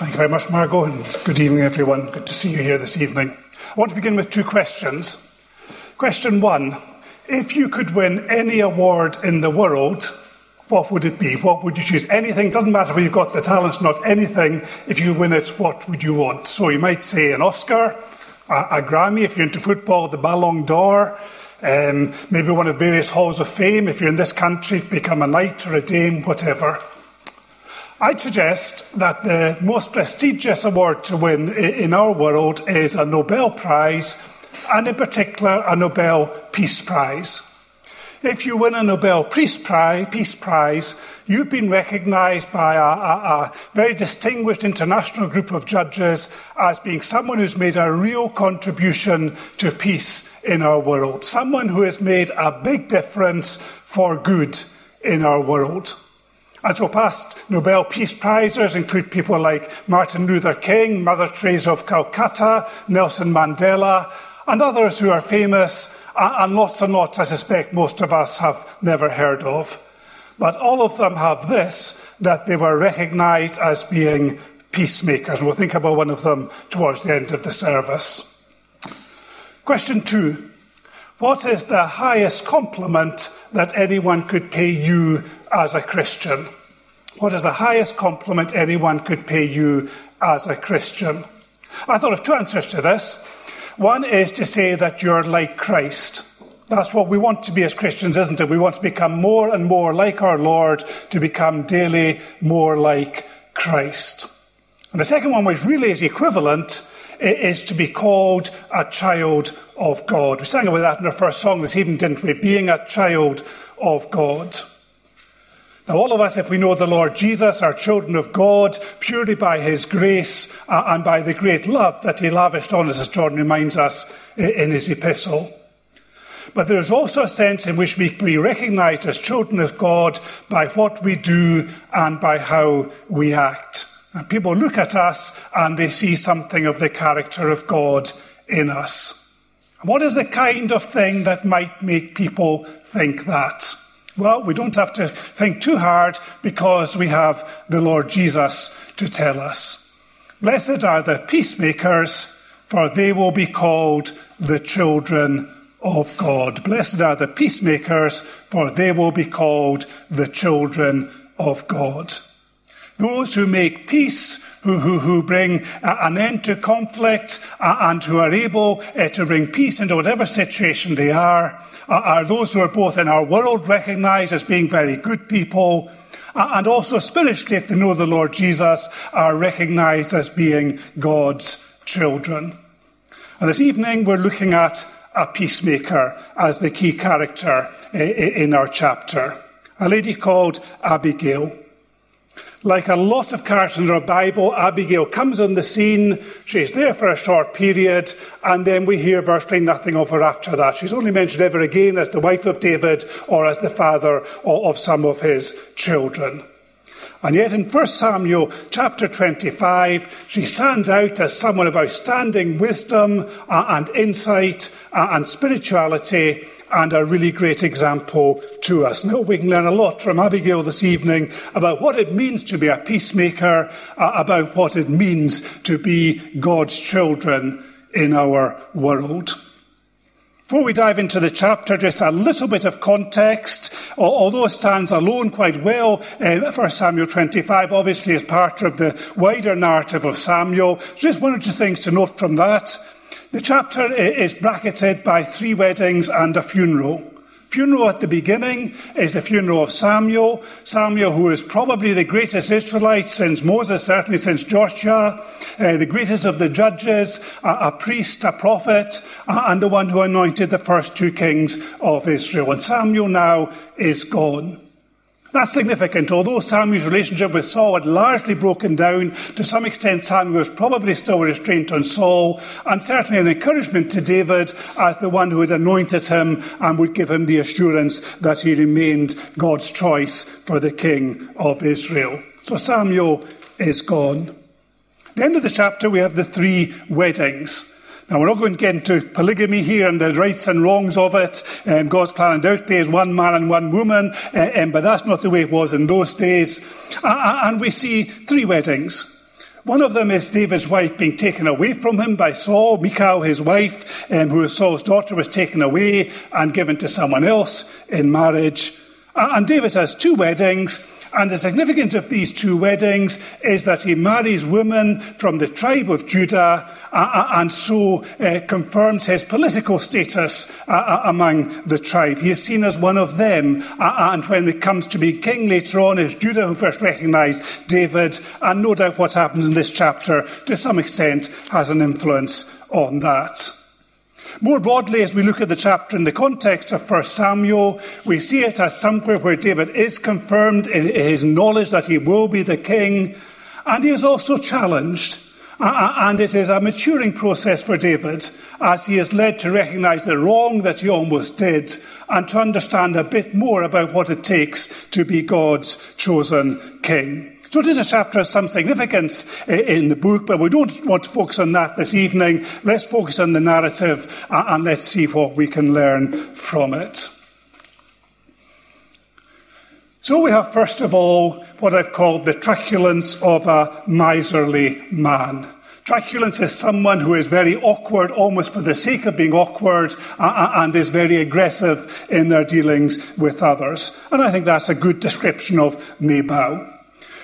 Thank you very much, Margot, and good evening, everyone. Good to see you here this evening. I want to begin with two questions. Question one If you could win any award in the world, what would it be? What would you choose? Anything, doesn't matter whether you've got the talents, or not anything. If you win it, what would you want? So you might say an Oscar, a, a Grammy, if you're into football, the Ballon d'Or, um, maybe one of various halls of fame. If you're in this country, become a knight or a dame, whatever. I'd suggest that the most prestigious award to win in our world is a Nobel Prize, and in particular, a Nobel Peace Prize. If you win a Nobel Peace Prize, you've been recognised by a, a, a, very distinguished international group of judges as being someone who's made a real contribution to peace in our world, someone who has made a big difference for good in our world. And so past Nobel Peace Prizers include people like Martin Luther King, Mother Teresa of Calcutta, Nelson Mandela, and others who are famous, and lots and lots I suspect most of us have never heard of. But all of them have this, that they were recognized as being peacemakers. We'll think about one of them towards the end of the service. Question two. What is the highest compliment that anyone could pay you as a Christian? What is the highest compliment anyone could pay you as a Christian? I thought of two answers to this. One is to say that you're like Christ. That's what we want to be as Christians, isn't it? We want to become more and more like our Lord, to become daily more like Christ. And the second one, which really is equivalent, is to be called a child of God. We sang about that in our first song this evening, didn't we? Being a child of God. Now, all of us, if we know the Lord Jesus, are children of God purely by his grace uh, and by the great love that he lavished on us, as John reminds us in his epistle. But there is also a sense in which we can be recognized as children of God by what we do and by how we act. And people look at us and they see something of the character of God in us. what is the kind of thing that might make people think that? Well, we don't have to think too hard because we have the Lord Jesus to tell us. Blessed are the peacemakers, for they will be called the children of God. Blessed are the peacemakers, for they will be called the children of God. Those who make peace who, who, who bring an end to conflict and who are able uh, to bring peace into whatever situation they are, are those who are both in our world recognized as being very good people and also spiritually, if they know the Lord Jesus, are recognized as being God's children. And this evening we're looking at a peacemaker as the key character in our chapter. A lady called Abigail. Like a lot of characters in our Bible, Abigail comes on the scene. She's there for a short period, and then we hear virtually nothing of her after that. She's only mentioned ever again as the wife of David or as the father of some of his children. And yet in 1 Samuel chapter 25, she stands out as someone of outstanding wisdom uh, and insight uh, and spirituality and a really great example to us. Now, we can learn a lot from Abigail this evening about what it means to be a peacemaker, uh, about what it means to be God's children in our world. Before we dive into the chapter, just a little bit of context. Although it stands alone quite well, uh, 1 Samuel 25 obviously is part of the wider narrative of Samuel. Just one or two things to note from that. The chapter is bracketed by three weddings and a funeral. Funeral at the beginning is the funeral of Samuel. Samuel, who is probably the greatest Israelite since Moses, certainly since Joshua, uh, the greatest of the judges, a, a priest, a prophet, uh, and the one who anointed the first two kings of Israel. And Samuel now is gone. That's significant. Although Samuel's relationship with Saul had largely broken down, to some extent Samuel was probably still a restraint on Saul, and certainly an encouragement to David as the one who had anointed him and would give him the assurance that he remained God's choice for the king of Israel. So Samuel is gone. At the end of the chapter, we have the three weddings. Now, we're not going to get into polygamy here and the rights and wrongs of it. Um, God's plan and out there is one man and one woman, uh, um, but that's not the way it was in those days. Uh, and we see three weddings. One of them is David's wife being taken away from him by Saul. Michal, his wife, um, who is Saul's daughter, was taken away and given to someone else in marriage. And David has two weddings. And the significance of these two weddings is that he marries women from the tribe of Judah uh, uh and so uh, confirms his political status uh, uh, among the tribe. He is seen as one of them. Uh, and when it comes to being king later on, it's Judah who first recognized David. And no doubt what happens in this chapter, to some extent, has an influence on that. More broadly, as we look at the chapter in the context of 1 Samuel, we see it as somewhere where David is confirmed in his knowledge that he will be the king, and he is also challenged. And it is a maturing process for David as he is led to recognize the wrong that he almost did and to understand a bit more about what it takes to be God's chosen king. So it is a chapter of some significance in the book, but we don't want to focus on that this evening. Let's focus on the narrative and let's see what we can learn from it. So we have, first of all, what I've called the truculence of a miserly man. Truculence is someone who is very awkward, almost for the sake of being awkward, and is very aggressive in their dealings with others. And I think that's a good description of Nabal.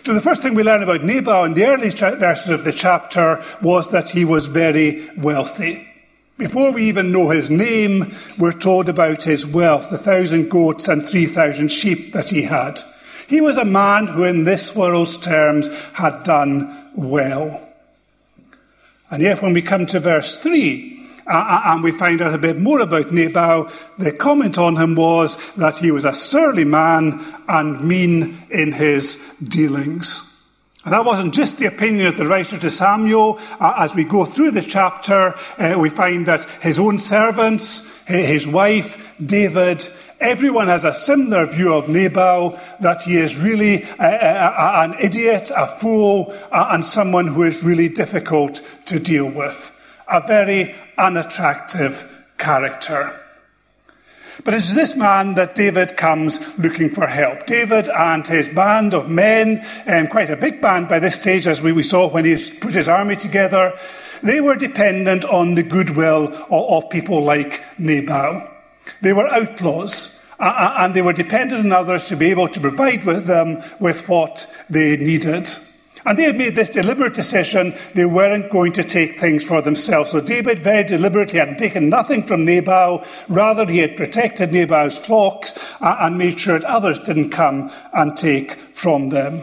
So the first thing we learn about Nabal in the early verses of the chapter was that he was very wealthy. Before we even know his name, we're told about his wealth, the thousand goats and three thousand sheep that he had. He was a man who, in this world's terms, had done well. And yet, when we come to verse 3, uh, and we find out a bit more about Nabal. The comment on him was that he was a surly man and mean in his dealings. And that wasn't just the opinion of the writer to Samuel. Uh, as we go through the chapter, uh, we find that his own servants, his wife, David, everyone has a similar view of Nabal, that he is really uh, uh, an idiot, a fool, uh, and someone who is really difficult to deal with. A very unattractive character. But it's this man that David comes looking for help. David and his band of men, um, quite a big band by this stage, as we, we saw when he put his army together, they were dependent on the goodwill of, of people like Nabal. They were outlaws, uh, and they were dependent on others to be able to provide with them with what they needed. And they had made this deliberate decision they weren't going to take things for themselves. So David very deliberately had taken nothing from Nabal. Rather, he had protected Nabal's flocks uh, and made sure that others didn't come and take from them.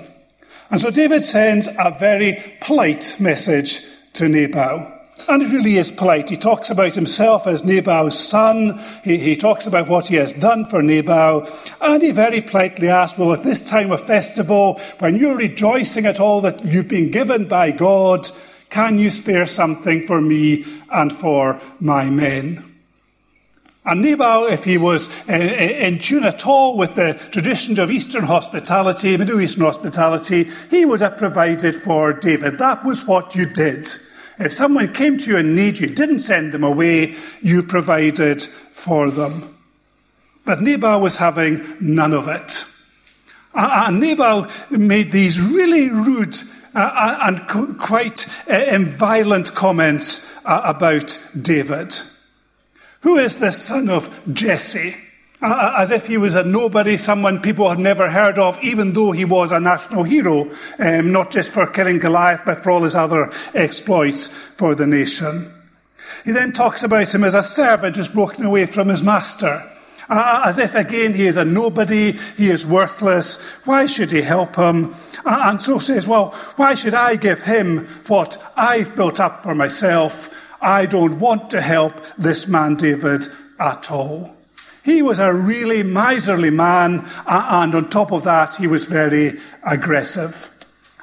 And so David sends a very polite message to Nabal. And it really is polite. He talks about himself as Nabal's son. He, he, talks about what he has done for Nabal. And he very politely asks, Well, at this time of festival, when you're rejoicing at all that you've been given by God, can you spare something for me and for my men? And Nabal, if he was uh, in tune at all with the traditions of Eastern hospitality, Middle Eastern hospitality, he would have provided for David. That was what you did. If someone came to you in need, you didn't send them away, you provided for them. But Nabal was having none of it. And Nabal made these really rude uh, and quite uh, violent comments uh, about David. Who is the son of Jesse? As if he was a nobody, someone people had never heard of, even though he was a national hero, um, not just for killing Goliath, but for all his other exploits for the nation. He then talks about him as a servant who's broken away from his master. Uh, as if again he is a nobody, he is worthless. Why should he help him? Uh, and so says, well, why should I give him what I've built up for myself? I don't want to help this man David at all. He was a really miserly man, and on top of that, he was very aggressive.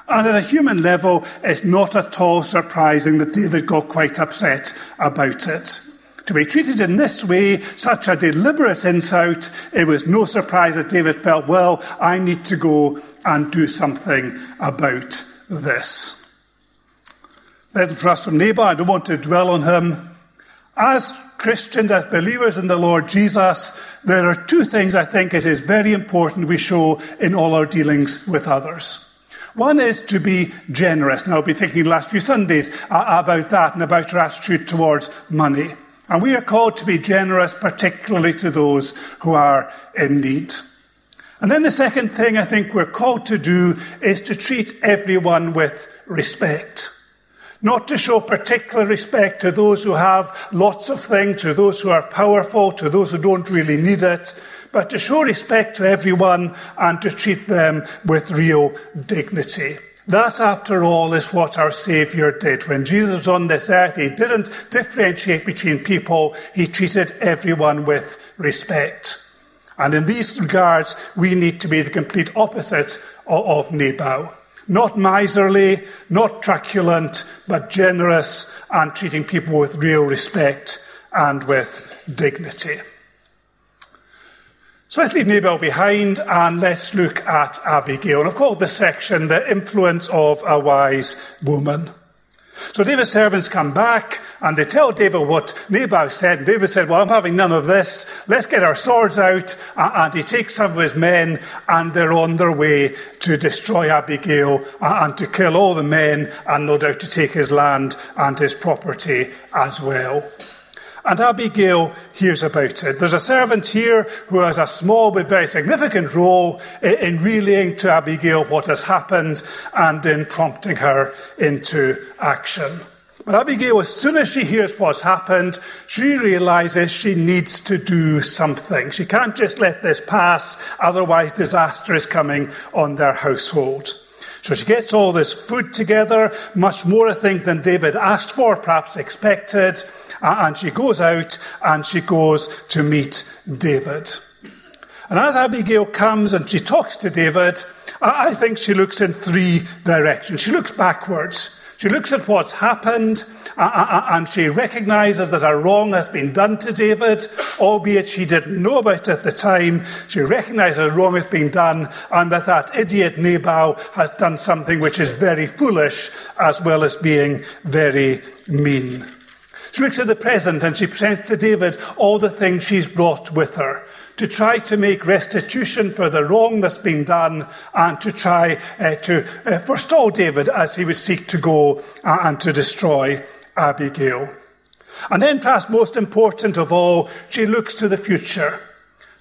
And at a human level, it's not at all surprising that David got quite upset about it. To be treated in this way, such a deliberate insult, it was no surprise that David felt, well, I need to go and do something about this. Lesson for us from Nabal, I don't want to dwell on him. As Christians, as believers in the Lord Jesus, there are two things I think it is very important we show in all our dealings with others. One is to be generous. Now, I'll be thinking the last few Sundays uh, about that and about our attitude towards money. And we are called to be generous, particularly to those who are in need. And then the second thing I think we're called to do is to treat everyone with respect. Not to show particular respect to those who have lots of things, to those who are powerful, to those who don't really need it, but to show respect to everyone and to treat them with real dignity. That, after all, is what our Saviour did. When Jesus was on this earth, he didn't differentiate between people, he treated everyone with respect. And in these regards, we need to be the complete opposite of, Nabal. Not miserly, not truculent, but generous and treating people with real respect and with dignity. So let's leave Nabal behind and let's look at Abigail. And I've called this section The Influence of a Wise Woman. So David's servants come back and they tell David what Nabal said. And David said, Well, I'm having none of this. Let's get our swords out. And he takes some of his men and they're on their way to destroy Abigail and to kill all the men and no doubt to take his land and his property as well. And Abigail hears about it. There's a servant here who has a small but very significant role in relaying to Abigail what has happened and in prompting her into action. But Abigail, as soon as she hears what's happened, she realizes she needs to do something. She can't just let this pass, otherwise, disaster is coming on their household. So she gets all this food together, much more, I think, than David asked for, perhaps expected, and she goes out and she goes to meet David. And as Abigail comes and she talks to David, I think she looks in three directions. She looks backwards. She looks at what's happened uh, uh, uh, and she recognizes that a wrong has been done to David, albeit she didn't know about it at the time. She recognizes a wrong has been done and that that idiot Nabal has done something which is very foolish as well as being very mean. She looks at the present and she presents to David all the things she's brought with her to try to make restitution for the wrong that's been done and to try uh, to uh, forestall David as he would seek to go uh, and to destroy Abigail. And then, perhaps most important of all, she looks to the future.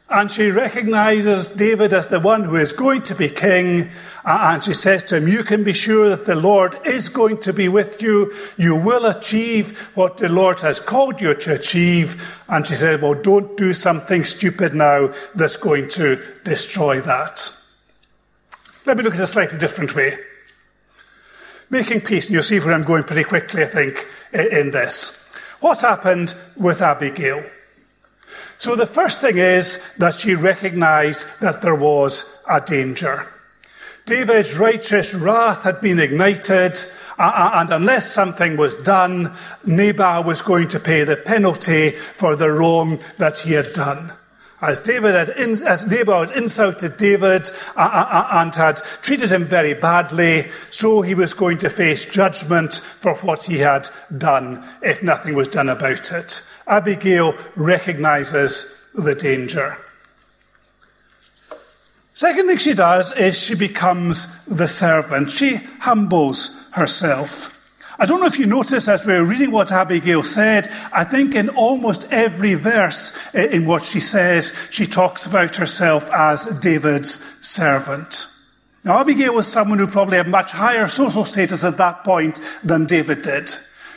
And she recognizes David as the one who is going to be king. And she says to him, You can be sure that the Lord is going to be with you. You will achieve what the Lord has called you to achieve. And she said, Well, don't do something stupid now that's going to destroy that. Let me look at it a slightly different way. Making peace, and you'll see where I'm going pretty quickly, I think, in this. What happened with Abigail? So the first thing is that she recognized that there was a danger. David's righteous wrath had been ignited, and unless something was done, Nabal was going to pay the penalty for the wrong that he had done. As David had, as Nabal had insulted David and had treated him very badly, so he was going to face judgment for what he had done if nothing was done about it. Abigail recognizes the danger. Second thing she does is she becomes the servant. She humbles herself. I don't know if you notice as we were reading what Abigail said, I think in almost every verse in what she says, she talks about herself as David's servant. Now, Abigail was someone who probably had much higher social status at that point than David did.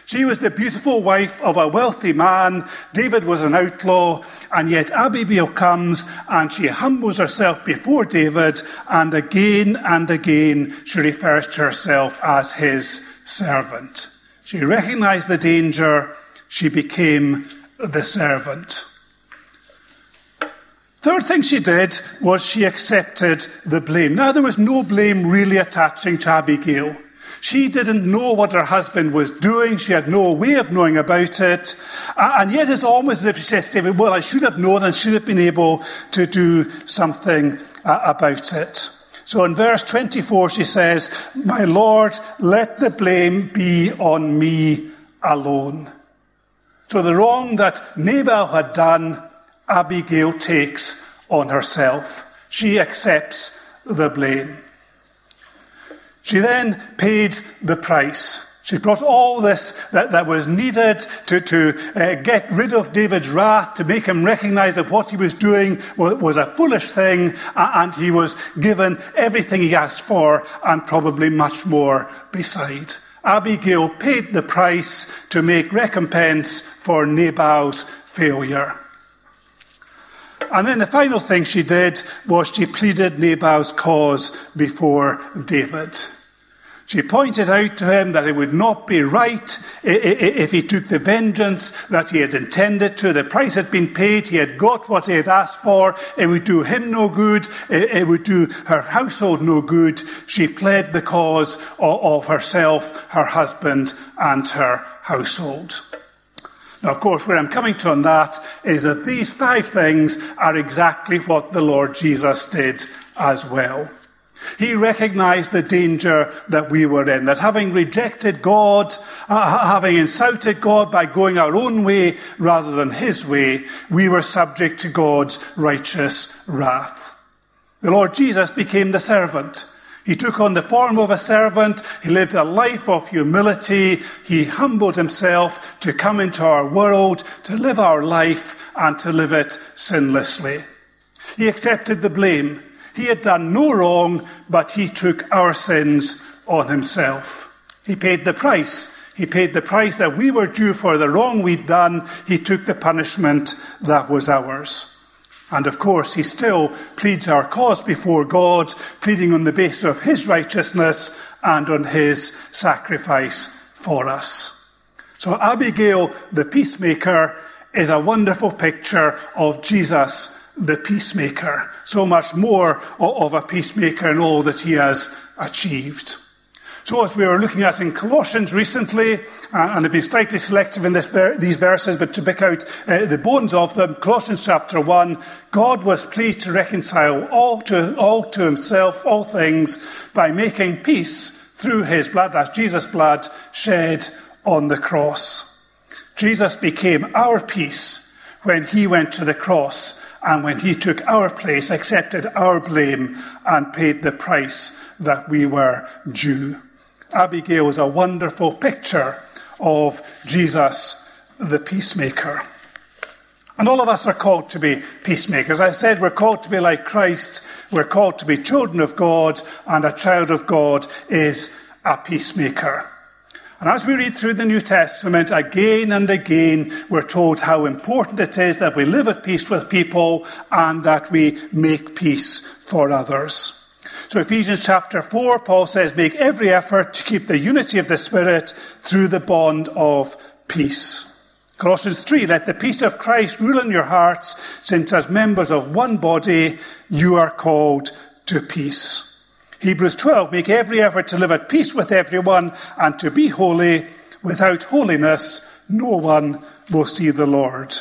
She was the beautiful wife of a wealthy man. David was an outlaw. And yet Abigail comes and she humbles herself before David. And again and again, she refers to herself as his servant. She recognized the danger. She became the servant. Third thing she did was she accepted the blame. Now, there was no blame really attaching to Abigail. She didn't know what her husband was doing. She had no way of knowing about it. And yet it's almost as if she says to David, well, I should have known and should have been able to do something uh, about it. So in verse 24, she says, My Lord, let the blame be on me alone. So the wrong that Nabal had done, Abigail takes on herself. She accepts the blame. She then paid the price. She brought all this that, that was needed to, to uh, get rid of David's wrath, to make him recognize that what he was doing was, was a foolish thing, and he was given everything he asked for, and probably much more beside. Abigail paid the price to make recompense for Nabal's failure. And then the final thing she did was she pleaded Nabal's cause before David. She pointed out to him that it would not be right if he took the vengeance that he had intended to. The price had been paid. He had got what he had asked for. It would do him no good. It would do her household no good. She pled the cause of herself, her husband, and her household. Now, of course, where I'm coming to on that is that these five things are exactly what the Lord Jesus did as well. He recognized the danger that we were in, that having rejected God, uh, having insulted God by going our own way rather than His way, we were subject to God's righteous wrath. The Lord Jesus became the servant. He took on the form of a servant. He lived a life of humility. He humbled himself to come into our world, to live our life, and to live it sinlessly. He accepted the blame. He had done no wrong, but he took our sins on himself. He paid the price. He paid the price that we were due for the wrong we'd done. He took the punishment that was ours. And of course, he still pleads our cause before God, pleading on the basis of his righteousness and on his sacrifice for us. So, Abigail, the peacemaker, is a wonderful picture of Jesus, the peacemaker. So much more of a peacemaker in all that he has achieved. So, as we were looking at in Colossians recently, uh, and I've been slightly selective in ver- these verses, but to pick out uh, the bones of them, Colossians chapter 1, God was pleased to reconcile all to, all to himself, all things, by making peace through his blood, that's Jesus' blood, shed on the cross. Jesus became our peace when he went to the cross and when he took our place, accepted our blame, and paid the price that we were due. Abigail is a wonderful picture of Jesus, the peacemaker. And all of us are called to be peacemakers. I said we're called to be like Christ. We're called to be children of God, and a child of God is a peacemaker. And as we read through the New Testament again and again, we're told how important it is that we live at peace with people and that we make peace for others. So, Ephesians chapter 4, Paul says, Make every effort to keep the unity of the Spirit through the bond of peace. Colossians 3, Let the peace of Christ rule in your hearts, since as members of one body you are called to peace. Hebrews 12, Make every effort to live at peace with everyone and to be holy. Without holiness, no one will see the Lord.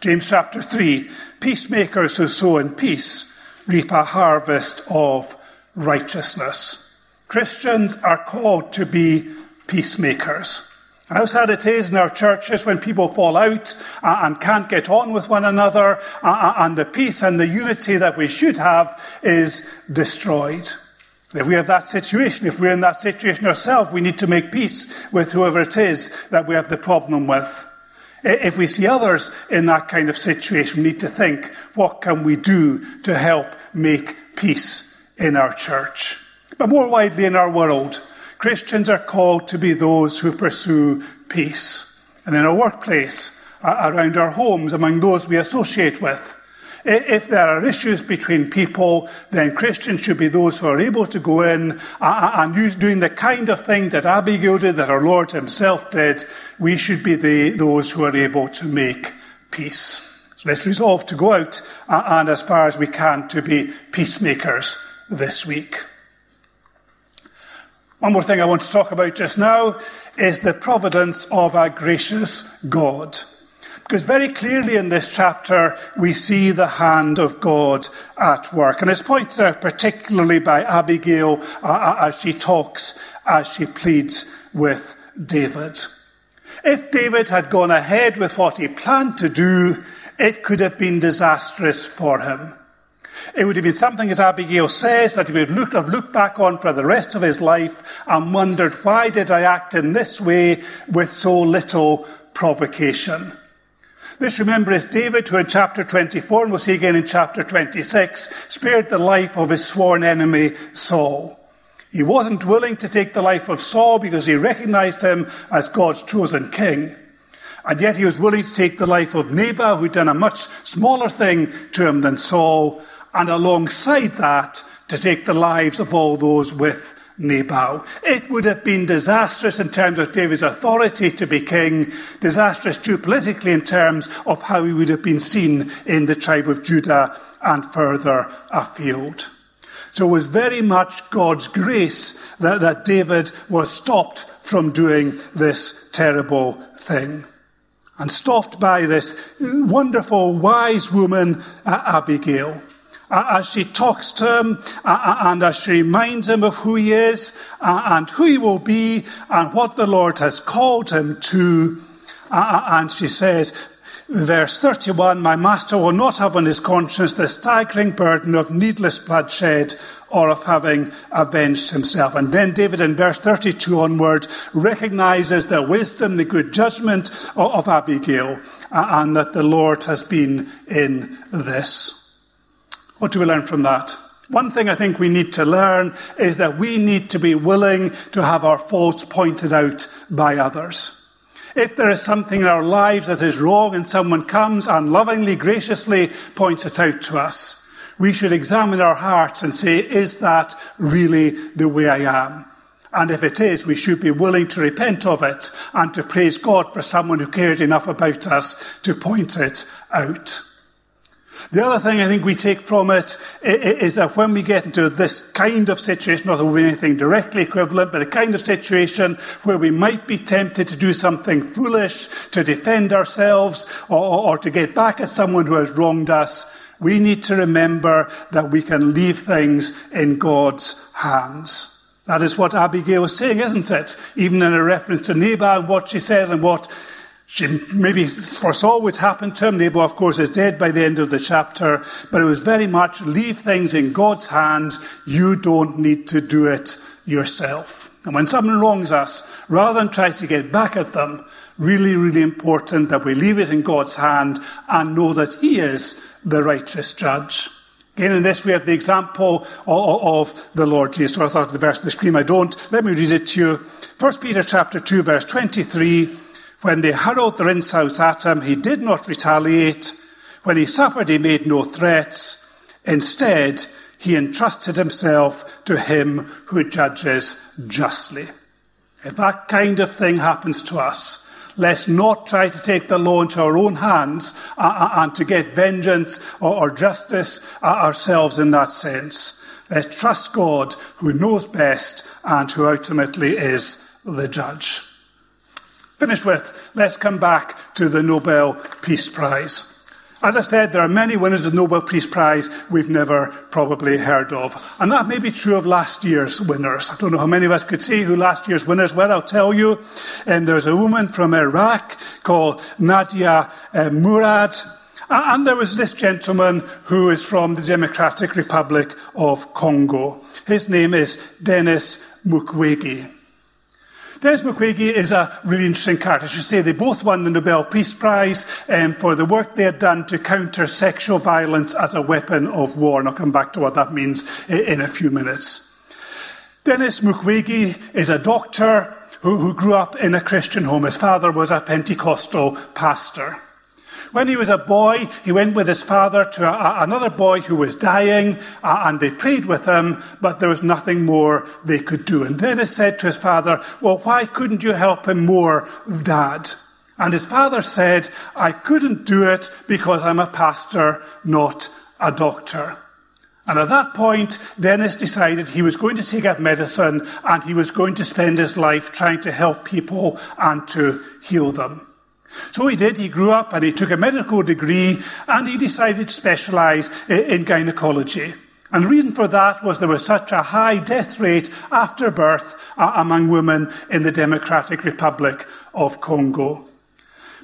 James chapter 3, Peacemakers who sow in peace reap a harvest of righteousness. Christians are called to be peacemakers. How sad it is in our churches when people fall out uh, and can't get on with one another, uh, uh, and the peace and the unity that we should have is destroyed. If we have that situation, if we're in that situation ourselves, we need to make peace with whoever it is that we have the problem with. If we see others in that kind of situation, we need to think, what can we do to help make peace in our church. But more widely in our world, Christians are called to be those who pursue peace. And in our workplace, around our homes, among those we associate with. If there are issues between people, then Christians should be those who are able to go in and doing the kind of thing that Abigail did, that our Lord Himself did. We should be the, those who are able to make peace. So let's resolve to go out and, as far as we can, to be peacemakers this week. One more thing I want to talk about just now is the providence of our gracious God. Because very clearly in this chapter, we see the hand of God at work. And it's pointed out particularly by Abigail uh, uh as she talks, as she pleads with David. If David had gone ahead with what he planned to do, it could have been disastrous for him. It would have been something, as Abigail says, that he would look, have looked back on for the rest of his life and wondered, why did I act in this way with so little provocation? This, remember, is David who in chapter 24, and we'll see again in chapter 26, spared the life of his sworn enemy, Saul. He wasn't willing to take the life of Saul because he recognized him as God's chosen king. And yet he was willing to take the life of Nabal, who'd done a much smaller thing to him than Saul, and alongside that, to take the lives of all those with Nabal. It would have been disastrous in terms of David's authority to be king, disastrous too politically in terms of how he would have been seen in the tribe of Judah and further afield. So it was very much God's grace that, that David was stopped from doing this terrible thing. And stopped by this wonderful, wise woman, Abigail as she talks to him and as she reminds him of who he is and who he will be and what the Lord has called him to. And she says, verse 31 My master will not have on his conscience the staggering burden of needless bloodshed or of having avenged himself. And then David, in verse 32 onward, recognizes the wisdom, the good judgment of Abigail, and that the Lord has been in this. What do we learn from that? One thing I think we need to learn is that we need to be willing to have our faults pointed out by others. If there is something in our lives that is wrong and someone comes and lovingly, graciously points it out to us, we should examine our hearts and say, is that really the way I am? And if it is, we should be willing to repent of it and to praise God for someone who cared enough about us to point it out. The other thing I think we take from it is that when we get into this kind of situation, not that we anything directly equivalent, but a kind of situation where we might be tempted to do something foolish, to defend ourselves, or, or to get back at someone who has wronged us, we need to remember that we can leave things in God's hands. That is what Abigail was saying, isn't it? Even in a reference to Nabal and what she says and what she maybe foresaw what happened to him. Nabal, of course, is dead by the end of the chapter, but it was very much leave things in God's hands. You don't need to do it yourself. And when someone wrongs us, rather than try to get back at them, really, really important that we leave it in God's hand and know that He is the righteous judge. Again, in this, we have the example of, the Lord Jesus. So I thought the verse on the screen, I don't. Let me read it to you. 1 Peter chapter 2, verse 23. When they hurled their insults at him, he did not retaliate. When he suffered, he made no threats. Instead, he entrusted himself to him who judges justly. If that kind of thing happens to us, let's not try to take the law into our own hands uh, uh, and to get vengeance or justice uh, ourselves in that sense. Let's trust God who knows best and who ultimately is the judge. Finish with, let's come back to the Nobel Peace Prize. As I've said, there are many winners of the Nobel Peace Prize we've never probably heard of. And that may be true of last year's winners. I don't know how many of us could see who last year's winners were. I'll tell you. And there's a woman from Iraq called Nadia uh, Murad. And there was this gentleman who is from the Democratic Republic of Congo. His name is Denis Mukwege. Denis Mukwege is a really interesting character. I should say they both won the Nobel Peace Prize um, for the work they had done to counter sexual violence as a weapon of war. And I'll come back to what that means in a few minutes. Denis Mukwege is a doctor who, who grew up in a Christian home. His father was a Pentecostal pastor. When he was a boy, he went with his father to a, another boy who was dying, uh, and they prayed with him, but there was nothing more they could do. And Denis said to his father, Well, why couldn't you help him more, Dad? And his father said, I couldn't do it because I'm a pastor, not a doctor. And at that point, Denis decided he was going to take up medicine and he was going to spend his life trying to help people and to heal them. So he did. He grew up and he took a medical degree and he decided to specialize in gynecology. And the reason for that was there was such a high death rate after birth uh, among women in the Democratic Republic of Congo.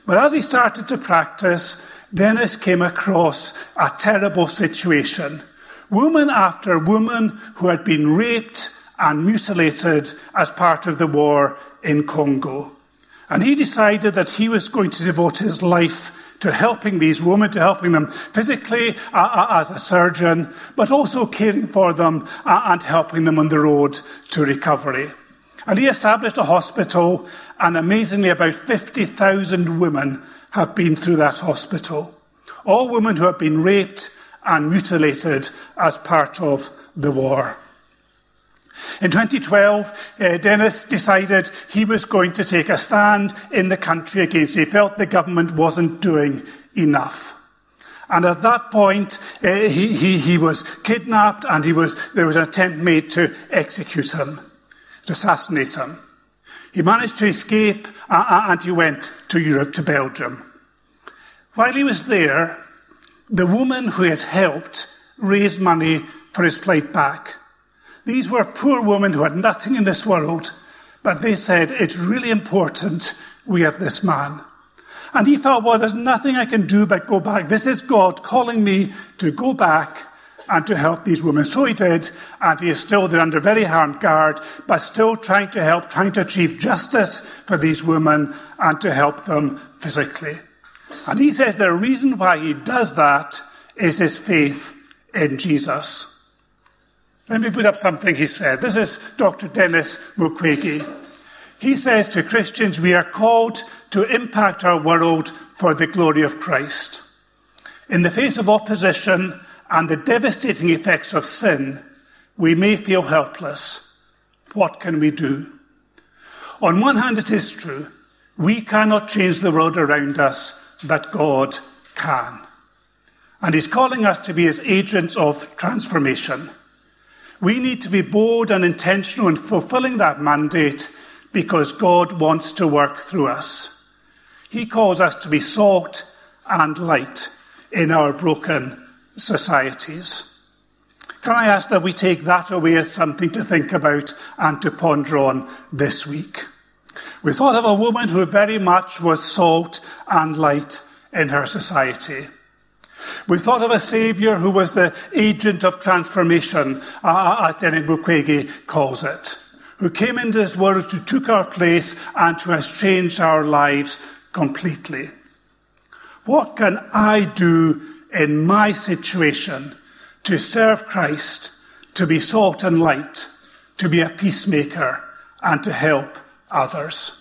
But as he started to practice, Denis came across a terrible situation woman after woman who had been raped and mutilated as part of the war in Congo. And he decided that he was going to devote his life to helping these women, to helping them physically uh, uh, as a surgeon, but also caring for them uh, and helping them on the road to recovery. And he established a hospital, and amazingly, about 50,000 women have been through that hospital. All women who have been raped and mutilated as part of the war. In 2012, uh, Denis decided he was going to take a stand in the country against. He felt the government wasn't doing enough. And at that point, uh, he, he, he was kidnapped and he was, there was an attempt made to execute him, to assassinate him. He managed to escape uh, uh and he went to Europe, to Belgium. While he was there, the woman who had helped raised money for his flight back. These were poor women who had nothing in this world, but they said, It's really important we have this man. And he felt, Well, there's nothing I can do but go back. This is God calling me to go back and to help these women. So he did, and he is still there under very hard guard, but still trying to help, trying to achieve justice for these women and to help them physically. And he says the reason why he does that is his faith in Jesus. Let me put up something he said. This is Dr. Denis Mukwege. He says to Christians, we are called to impact our world for the glory of Christ. In the face of opposition and the devastating effects of sin, we may feel helpless. What can we do? On one hand, it is true, we cannot change the world around us, but God can. And He's calling us to be His agents of transformation. We need to be bold and intentional in fulfilling that mandate because God wants to work through us. He calls us to be salt and light in our broken societies. Can I ask that we take that away as something to think about and to ponder on this week? We thought of a woman who very much was salt and light in her society. We've thought of a Saviour who was the agent of transformation, as Denis Mukwege calls it, who came into this world, who took our place, and who has changed our lives completely. What can I do in my situation to serve Christ, to be salt and light, to be a peacemaker, and to help others?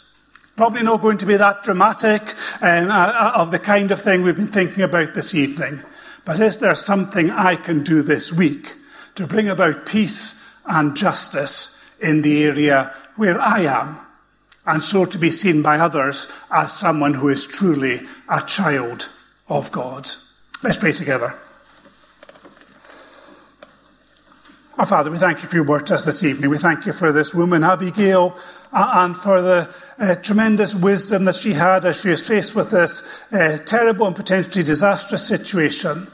Probably not going to be that dramatic um, uh, uh, of the kind of thing we've been thinking about this evening. But is there something I can do this week to bring about peace and justice in the area where I am? And so to be seen by others as someone who is truly a child of God. Let's pray together. Our Father, we thank you for your word to us this evening. We thank you for this woman, Abigail, and for the uh, tremendous wisdom that she had as she was faced with this uh, terrible and potentially disastrous situation,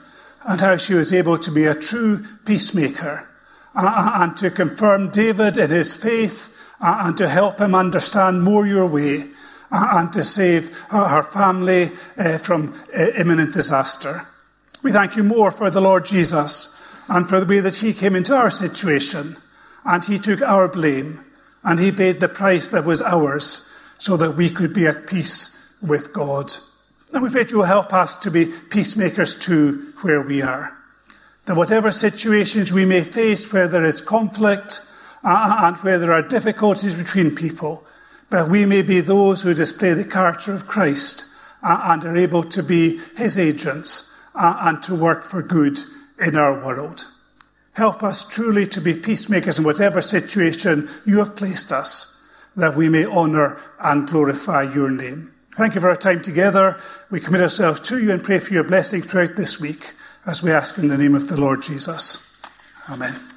and how she was able to be a true peacemaker and to confirm David in his faith and to help him understand more your way and to save her family uh, from uh, imminent disaster. We thank you more for the Lord Jesus and for the way that he came into our situation and he took our blame and he paid the price that was ours so that we could be at peace with God. And we pray you will help us to be peacemakers too where we are. That whatever situations we may face where there is conflict uh, and where there are difficulties between people, but we may be those who display the character of Christ uh, and are able to be his agents uh, and to work for good in our world. Help us truly to be peacemakers in whatever situation you have placed us, that we may honour and glorify your name. Thank you for our time together. We commit ourselves to you and pray for your blessing throughout this week as we ask in the name of the Lord Jesus. Amen.